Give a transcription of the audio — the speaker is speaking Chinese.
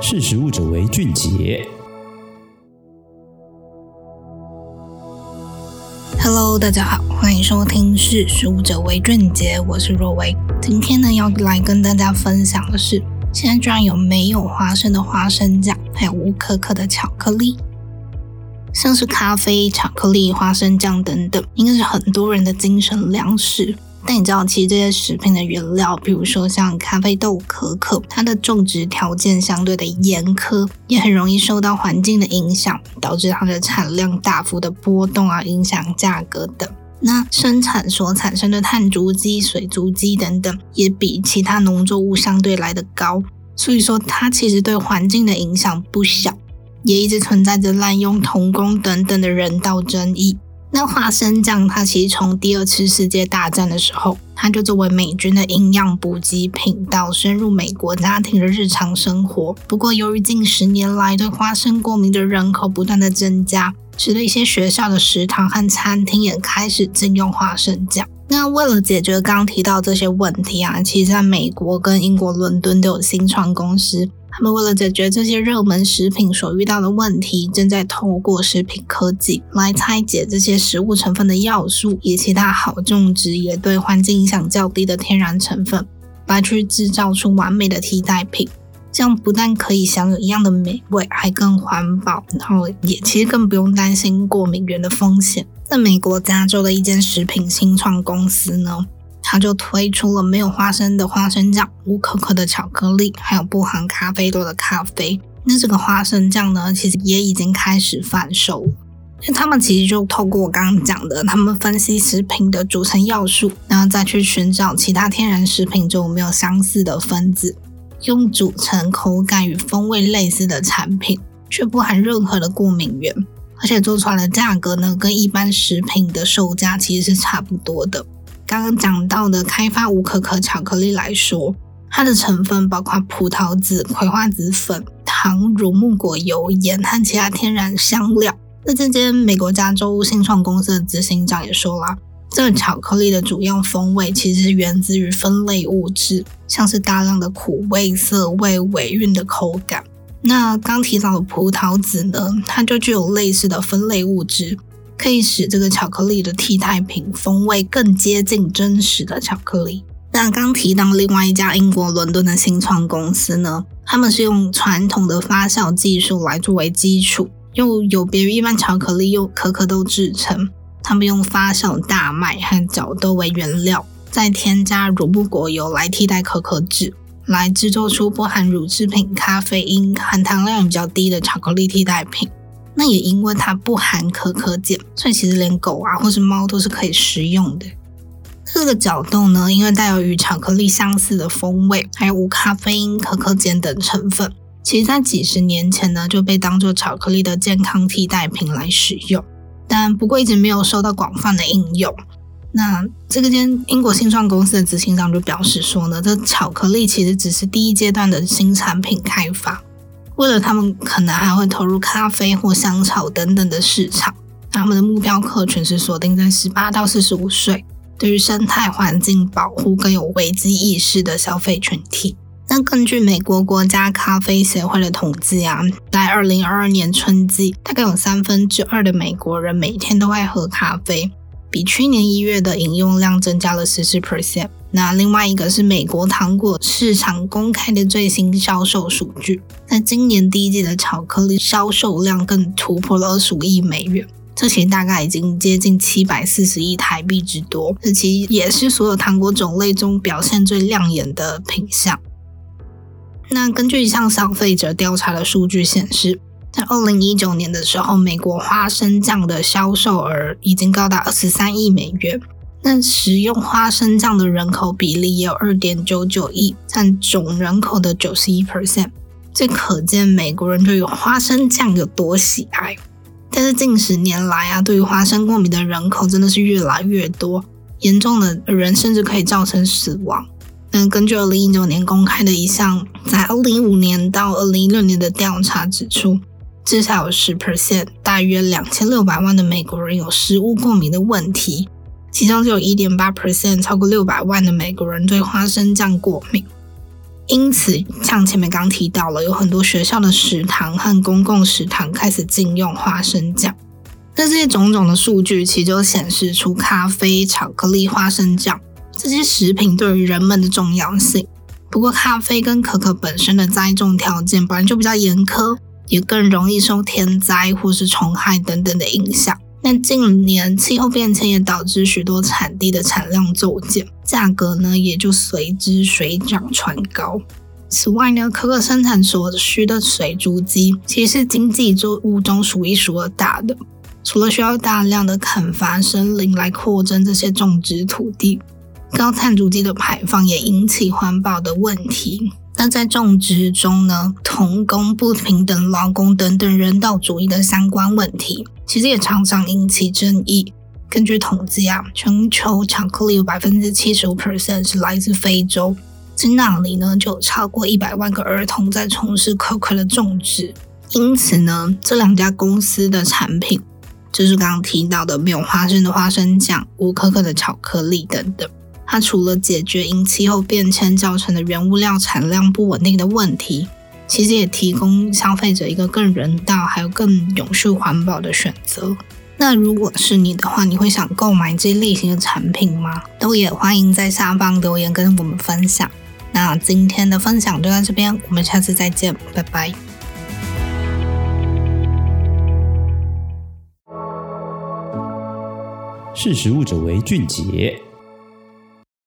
识食物者为俊杰。Hello，大家好，欢迎收听《识食物者为俊杰》，我是若薇。今天呢，要来跟大家分享的是，现在居然有没有花生的花生酱，还有无可可的巧克力，像是咖啡、巧克力、花生酱等等，应该是很多人的精神粮食。但你知道，其实这些食品的原料，比如说像咖啡豆、可可，它的种植条件相对的严苛，也很容易受到环境的影响，导致它的产量大幅的波动啊，影响价格等。那生产所产生的碳足迹、水足迹等等，也比其他农作物相对来得高，所以说它其实对环境的影响不小，也一直存在着滥用童工等等的人道争议。那花生酱，它其实从第二次世界大战的时候，它就作为美军的营养补给品，到深入美国家庭的日常生活。不过，由于近十年来对花生过敏的人口不断的增加，使得一些学校的食堂和餐厅也开始禁用花生酱。那为了解决刚刚提到这些问题啊，其实在美国跟英国伦敦都有新创公司。他们为了解决这些热门食品所遇到的问题，正在透过食品科技来拆解这些食物成分的要素，以其他好种植也对环境影响较低的天然成分，来去制造出完美的替代品。这样不但可以享有一样的美味，还更环保，然后也其实更不用担心过敏源的风险。在美国加州的一间食品新创公司呢，他就推出了没有花生的花生酱、无可可的巧克力，还有不含咖啡豆的咖啡。那这个花生酱呢，其实也已经开始贩售。那他们其实就透过我刚刚讲的，他们分析食品的组成要素，然后再去寻找其他天然食品中有没有相似的分子，用组成、口感与风味类似的产品，却不含任何的过敏原，而且做出来的价格呢，跟一般食品的售价其实是差不多的。刚刚讲到的开发无可可巧克力来说，它的成分包括葡萄籽、葵花籽粉、糖、乳木果油、盐和其他天然香料。那这间美国加州新创公司的执行长也说了，这个巧克力的主要风味其实源自于酚类物质，像是大量的苦味、涩味、尾韵的口感。那刚提到的葡萄籽呢，它就具有类似的酚类物质。可以使这个巧克力的替代品风味更接近真实的巧克力。那刚提到另外一家英国伦敦的新创公司呢，他们是用传统的发酵技术来作为基础，又有别于一般巧克力用可可豆制成。他们用发酵大麦和角豆为原料，再添加乳木果油来替代可可脂，来制作出不含乳制品、咖啡因、含糖量比较低的巧克力替代品。那也因为它不含可可碱，所以其实连狗啊或是猫都是可以食用的。这个角豆呢，因为带有与巧克力相似的风味，还有无咖啡因、可可碱等成分，其实在几十年前呢就被当做巧克力的健康替代品来使用，但不过一直没有受到广泛的应用。那这个间英国新创公司的执行长就表示说呢，这巧克力其实只是第一阶段的新产品开发。为了他们可能还会投入咖啡或香草等等的市场，他们的目标客群是锁定在十八到四十五岁，对于生态环境保护更有危机意识的消费群体。那根据美国国家咖啡协会的统计啊，在二零二二年春季，大概有三分之二的美国人每天都爱喝咖啡，比去年一月的饮用量增加了十四 percent。那另外一个是美国糖果市场公开的最新销售数据，在今年第一季的巧克力销售量更突破了二十五亿美元，这其大概已经接近七百四十亿台币之多，这其也是所有糖果种类中表现最亮眼的品项。那根据一项消费者调查的数据显示，在二零一九年的时候，美国花生酱的销售额已经高达二十三亿美元。但食用花生酱的人口比例也有二点九九亿，占总人口的九十一 percent，这可见美国人对于花生酱有多喜爱。但是近十年来啊，对于花生过敏的人口真的是越来越多，严重的人甚至可以造成死亡。那根据二零一九年公开的一项在二零一五年到二零一六年的调查指出，至少有十 percent，大约两千六百万的美国人有食物过敏的问题。其中就有1.8%，超过600万的美国人对花生酱过敏。因此，像前面刚提到了，有很多学校的食堂和公共食堂开始禁用花生酱。那这些种种的数据，其实就显示出咖啡、巧克力、花生酱这些食品对于人们的重要性。不过，咖啡跟可可本身的栽种条件本来就比较严苛，也更容易受天灾或是虫害等等的影响。但近年气候变迁也导致许多产地的产量骤减，价格呢也就随之水涨船高。此外呢，可可生产所需的水筑机其实是经济作物中数一数二大的。除了需要大量的砍伐森林来扩增这些种植土地，高碳足迹的排放也引起环保的问题。那在种植中呢，童工、不平等劳工等等人道主义的相关问题。其实也常常引起争议。根据统计啊，全球巧克力有百分之七十五 percent 是来自非洲，在那里呢就有超过一百万个儿童在从事可可的种植。因此呢，这两家公司的产品，就是刚刚提到的没有花生的花生酱、无可可的巧克力等等，它除了解决因气候变迁造成的原物料产量不稳定的问题。其实也提供消费者一个更人道，还有更永续环保的选择。那如果是你的话，你会想购买这类型的产品吗？都也欢迎在下方留言跟我们分享。那今天的分享就到这边，我们下次再见，拜拜。识食物者为俊杰。